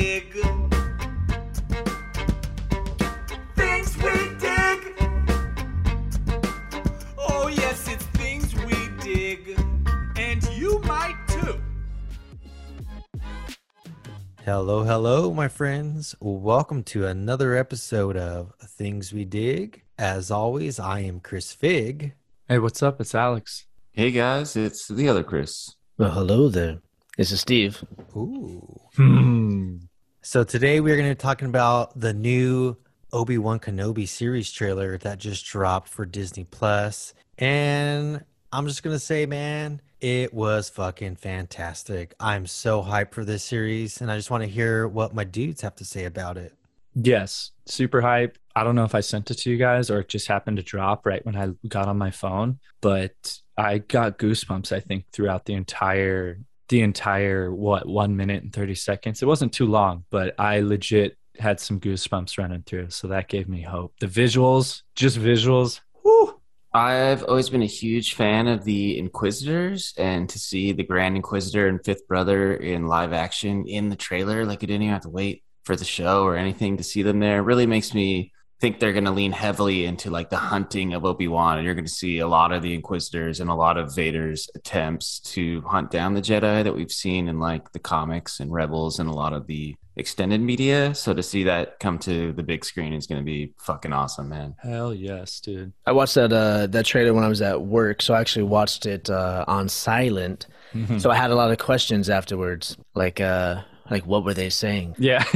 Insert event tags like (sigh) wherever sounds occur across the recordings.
dig. Things we dig. Oh, yes, it's things we dig. And you might too. Hello, hello, my friends. Welcome to another episode of Things We Dig. As always, I am Chris Fig. Hey, what's up? It's Alex. Hey guys, it's the other Chris. Well, hello there. This is Steve. Ooh. Hmm. So today we're going to be talking about the new Obi-Wan Kenobi series trailer that just dropped for Disney Plus. And I'm just going to say, man, it was fucking fantastic. I'm so hyped for this series and I just want to hear what my dudes have to say about it. Yes, super hype. I don't know if I sent it to you guys or it just happened to drop right when I got on my phone, but I got goosebumps, I think, throughout the entire the entire what one minute and 30 seconds. It wasn't too long, but I legit had some goosebumps running through. So that gave me hope. The visuals, just visuals. Whoo. I've always been a huge fan of the Inquisitors, and to see the Grand Inquisitor and Fifth Brother in live action in the trailer, like you didn't even have to wait for the show or anything to see them there, really makes me think they're going to lean heavily into like the hunting of Obi-Wan and you're going to see a lot of the inquisitors and a lot of Vader's attempts to hunt down the Jedi that we've seen in like the comics and Rebels and a lot of the extended media so to see that come to the big screen is going to be fucking awesome man Hell yes, dude. I watched that uh, that trailer when I was at work, so I actually watched it uh, on silent. So I had a lot of questions afterwards, like uh, like what were they saying? Yeah. (laughs)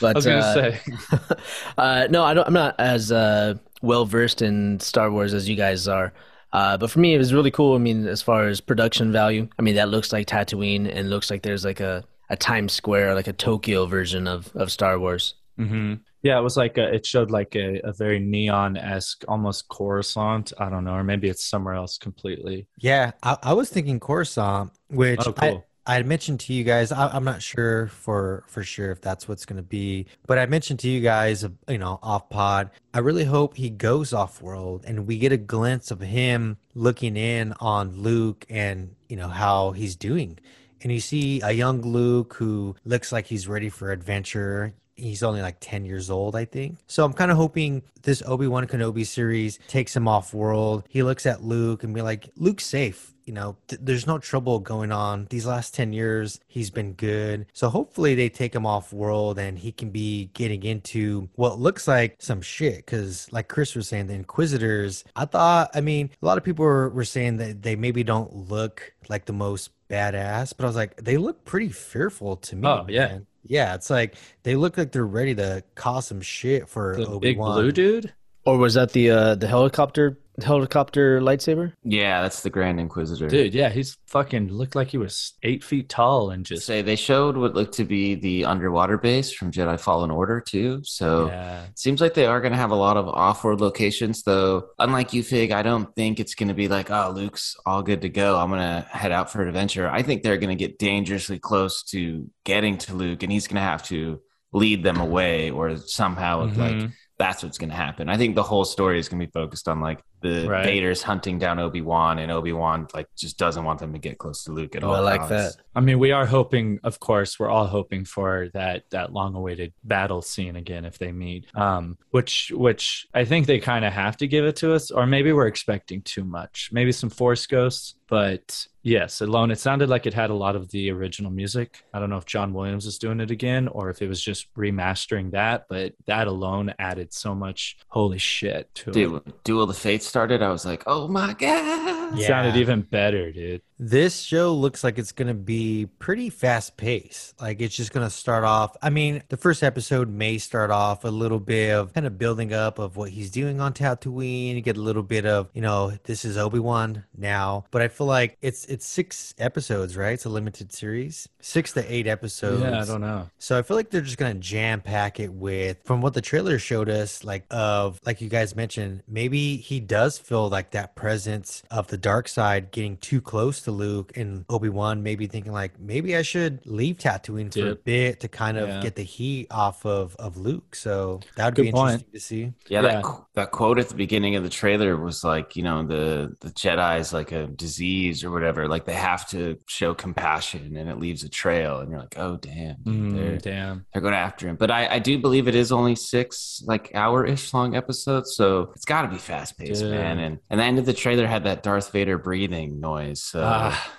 But I was going to uh, say. (laughs) uh, no, I don't. I'm not as uh, well versed in Star Wars as you guys are. Uh, but for me, it was really cool. I mean, as far as production value, I mean that looks like Tatooine and looks like there's like a, a Times Square, like a Tokyo version of, of Star Wars. hmm Yeah, it was like a, it showed like a, a very neon esque, almost Coruscant. I don't know, or maybe it's somewhere else completely. Yeah, I, I was thinking Coruscant, which Oh, cool. I had mentioned to you guys. I, I'm not sure for for sure if that's what's going to be, but I mentioned to you guys, uh, you know, off pod. I really hope he goes off world and we get a glimpse of him looking in on Luke and you know how he's doing. And you see a young Luke who looks like he's ready for adventure. He's only like 10 years old, I think. So I'm kind of hoping this Obi-Wan Kenobi series takes him off world. He looks at Luke and be like, Luke's safe. You know, th- there's no trouble going on. These last 10 years, he's been good. So hopefully they take him off world and he can be getting into what looks like some shit. Cause like Chris was saying, the Inquisitors, I thought, I mean, a lot of people were, were saying that they maybe don't look like the most badass, but I was like, they look pretty fearful to me. Oh, yeah. man. Yeah, it's like they look like they're ready to cause some shit for The Obi big blue dude? Or was that the uh, the helicopter helicopter lightsaber? yeah that's the Grand Inquisitor Dude, yeah, he's fucking looked like he was eight feet tall and just. say they showed what looked to be the underwater base from Jedi Fallen Order too so Yeah. Seems like they are going to have a lot of off-world locations, though. Unlike you, Fig, I don't think it's going to be like, oh, Luke's all good to go. I'm going to head out for an adventure. I think they're going to get dangerously close to getting to Luke, and he's going to have to lead them away, or somehow like Mhm. that's what's going to happen. I think the whole story is going to be focused on like the Right. Vader's hunting down Obi Wan, and Obi Wan like just doesn't want them to get close to Luke at Oh, all. I like costs. that. I mean, we are hoping, of course, we're all hoping for that that long-awaited battle scene again if they meet. Um, which which I think they kind of have to give it to us, or maybe we're expecting too much. Maybe some Force ghosts, but yes, alone. It sounded like it had a lot of the original music. I don't know if John Williams is doing it again or if it was just remastering that, but that alone added so much holy shit to it. Dude, Duel of the Fates started. I was like, oh my god. It Yeah. sounded even better, dude. This show looks like it's going to be pretty fast paced. Like it's just going to start off. I mean, the first episode may start off a little bit of kind of building up of what he's doing on Tatooine. You get a little bit of, you know, this is Obi-Wan now. But I feel like it's it's 6 episodes, right? It's a limited series. 6 to 8 episodes. yeah, I don't know. So I feel like they're just gonna jam pack it with, from what the trailer showed us, like of like you guys mentioned, maybe he does feel like that presence of the dark side getting too close to Luke and Obi Wan, maybe thinking like maybe I should leave Tatooine for a bit to kind of Yeah. get the heat off of of Luke. So that would be point. interesting to see. Yeah, Yeah. that that quote at the beginning of the trailer was like, you know, the the Jedi is like a disease or whatever. Like they have to show compassion, and it leaves a trail. And you're like, oh damn, Mm, they're damn. they're going after him. But I I do believe it is only six like hour ish long episodes, so it's got to be fast paced, Yeah. Man. And and the end of the trailer had that Darth Vader breathing noise. So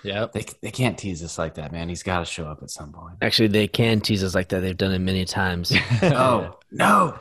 yep. they they can't tease us like that, man. He's got to show up at some point. Actually, they can tease us like that. They've done it many times. (laughs) Oh no!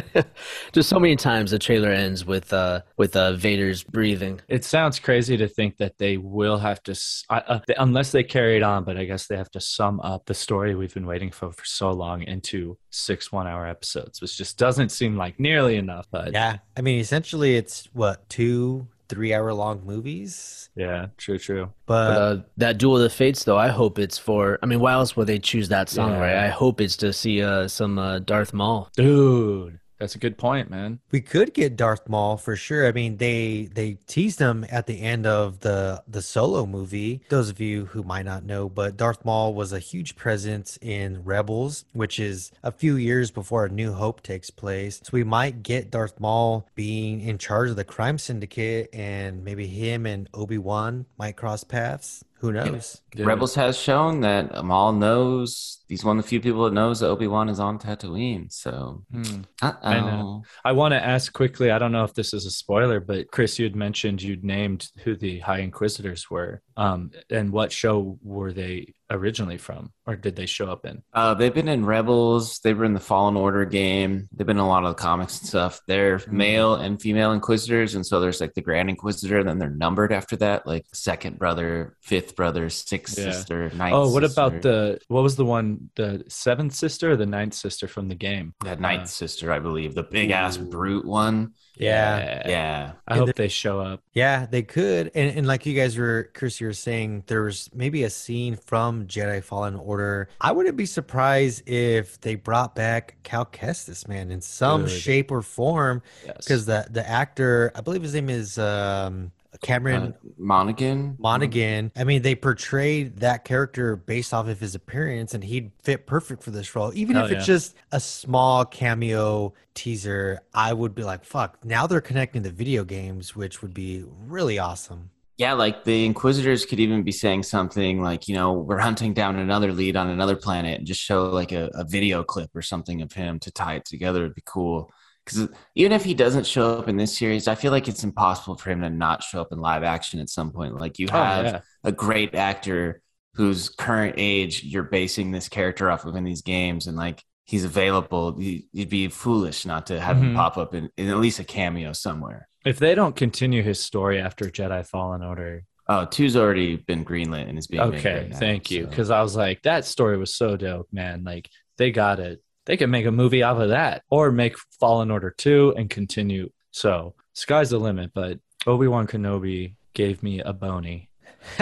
(laughs) Just so many times the trailer ends with uh with uh Vader's breathing. It sounds crazy to think that they will have to, uh, uh, unless they carry it on, but I guess they have to sum up the story we've been waiting for for so long into six one hour episodes, which just doesn't seem like nearly enough. But yeah, Yeah, I mean, essentially, it's what two, three hour long movies, Yeah, true, true. But but uh, that Duel of the Fates, though, I hope it's for. I mean, why else would they choose that song, Yeah. right? I hope it's to see uh, some uh, Darth Maul. Dude, that's a good point, man. we could get Darth Maul for sure. I mean, they they teased him at the end of the the Solo movie. Those of you who might not know, but Darth Maul was a huge presence in Rebels, which is a few years before A New Hope takes place. So we might get Darth Maul being in charge of the crime syndicate, and maybe him and Obi Wan might cross paths. Who knows? Yeah. Rebels has shown that Maul knows he's one of the few people that knows that Obi Wan is on Tatooine. So, Hmm. I know. I want to ask quickly. I don't know if this is a spoiler, but Chris, you had mentioned you'd named who the High Inquisitors were, um, and what show were they originally from, or did they show up in? Uh, they've been in Rebels. They were in the Fallen Order game. They've been in a lot of the comics and stuff. They're Hmm. male and female Inquisitors, and so there's like the Grand Inquisitor, and then they're numbered after that, like second brother, fifth brother, sixth Yeah. sister, ninth. Oh, what sister. about the what was the one, the seventh sister or the ninth sister from the game? that ninth Uh, sister? I believe the big ass brute one. Yeah. Yeah, I hope they show up. Yeah, they could. And, and like you guys were, Chris, you were saying, there was maybe a scene from Jedi Fallen Order. I wouldn't be surprised if they brought back Cal Kestis, man, in some Good. shape or form. Yes. Because the, the actor, I believe his name is um, Cameron uh, Monaghan. Monaghan. I mean, they portrayed that character based off of his appearance, and he'd fit perfect for this role. Even Hell if it's yeah. just a small cameo teaser, I would be like, fuck, now they're connecting the video games, which would be really awesome. Yeah, like the Inquisitors could even be saying something like, you know, we're hunting down another lead on another planet and just show like a, a video clip or something of him to tie it together it would be cool. Because even if he doesn't show up in this series, I feel like it's impossible for him to not show up in live action at some point. Like you Oh, have yeah. a great actor whose current age you're basing this character off of in these games, and like he's available, you- you'd be foolish not to have him Mhm. pop up in, in at least a cameo somewhere. If they don't continue his story after Jedi Fallen Order, Oh, two's already been greenlit and is being made okay, right now, thank you. so- Because I was like, that story was so dope, man. Like they got it. They could make a movie out of that, or make Fallen Order two and continue. So sky's the limit. But Obi Wan Kenobi gave me a bony. (laughs)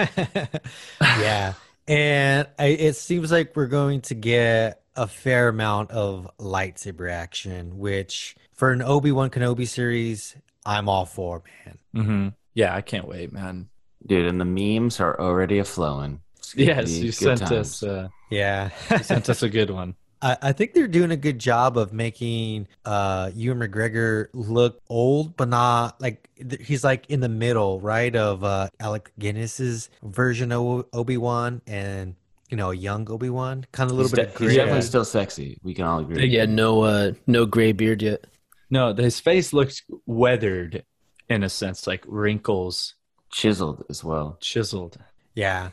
yeah. And I, it seems like we're going to get a fair amount of lightsaber action, which for an Obi Wan Kenobi series, I'm all for, man. hmm Yeah, I can't wait, man. Dude, and the memes are already a flowing. Yes, you sent times. us. Uh, Yeah. you sent us a good one. (laughs) I, I think they're doing a good job of making uh Ewan McGregor look old, but not like th- he's like in the middle, right? Of uh Alec Guinness's version of Obi Wan and you know, a young Obi Wan, kind of a little He's, bit de- of he's definitely still sexy. We can all agree. Yeah, no, uh, no gray beard yet. No, his face looks weathered in a sense, like wrinkles, Chiseled as well. chiseled. Yeah.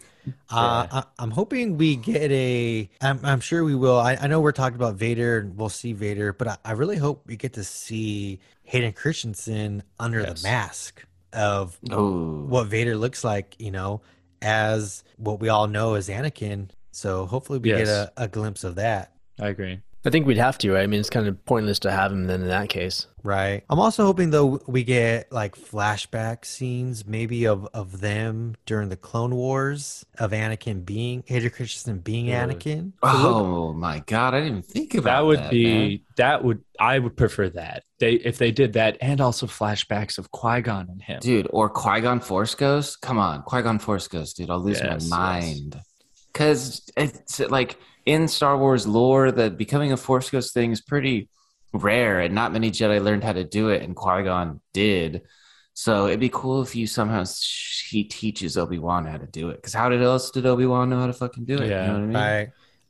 Uh, I, I'm hoping we get a. I'm, I'm sure we will. I, I know we're talking about Vader and we'll see Vader, but I, I really hope we get to see Hayden Christensen under Yes. the mask of Oh, what Vader looks like, you know, as what we all know as Anakin. So hopefully we get a, a glimpse of that. I agree. I think we'd have to, right? I mean, it's kind of pointless to have him then in that case. Right. I'm also hoping though we get like flashback scenes, maybe of of them during the Clone Wars of Anakin being Hayden Christensen being Yeah. Anakin. Oh my god, I didn't even think about that would that, would be man. that would I would prefer that. They if they did that and also flashbacks of Qui-Gon and him. dude. Or Qui Gon Force Ghost. Come on, Qui Gon Force Ghost, dude. I'll lose Yes, yes. my mind. Because it's like in Star Wars lore, the becoming a Force Ghost thing is pretty rare, and not many Jedi learned how to do it, and Qui Gon did. So it'd be cool if you somehow sh- he teaches Obi Wan how to do it. Because how did else did Obi Wan know how to fucking do it? Yeah. you know what I mean? Right.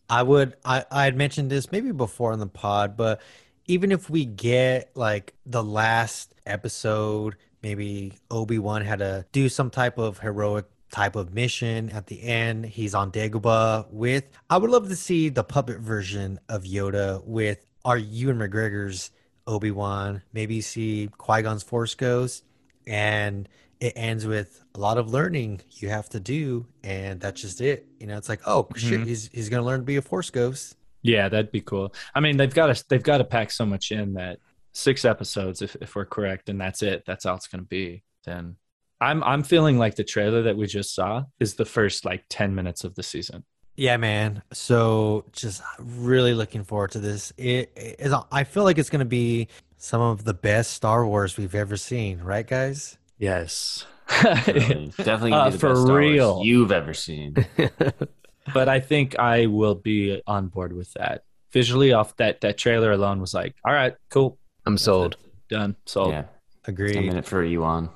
I would I I had mentioned this maybe before in the pod, but even if we get like the last episode, maybe Obi-Wan had to do some type of heroic type of mission at the end. He's on Dagobah with I would love to see the puppet version of Yoda with our Ewan McGregor's Obi-Wan. Maybe see Qui-Gon's Force Ghost and it ends with a lot of learning you have to do and that's just it you know it's like oh shit Mhm. he's he's gonna learn to be a force ghost Yeah, that'd be cool. I mean, they've got to they've got to pack so much in that six episodes, if if we're correct, and that's it. That's all it's going to be. Then I'm I'm feeling like the trailer that we just saw is the first like ten minutes of the season. yeah man so just really looking forward to this it is i feel like it's gonna be some of the best star wars we've ever seen right guys Yes. Definitely, (laughs) definitely gonna Uh, the for best Star Wars real. you've ever seen. (laughs) but I think I will be on board with that. Visually, off that that trailer alone was like, all right, cool, I'm sold. done, sold. yeah, a agreed minute for Ewan.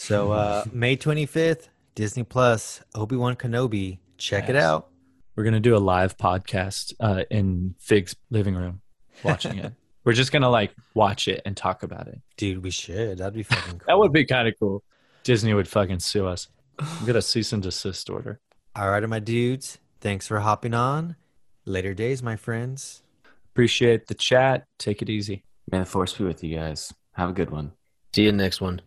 So uh may 25th disney plus obi-wan kenobi check it out We're gonna do a live podcast uh, in Fig's living room, watching it. (laughs) We're just gonna like watch it and talk about it. dude we should that'd be fucking cool (laughs) That would be kind of cool. Disney would fucking sue us. Get a cease and desist order. all right my dudes thanks for hopping on later days my friends Appreciate the chat. Take it easy. May the force be with you guys. Have a good one. See you next one.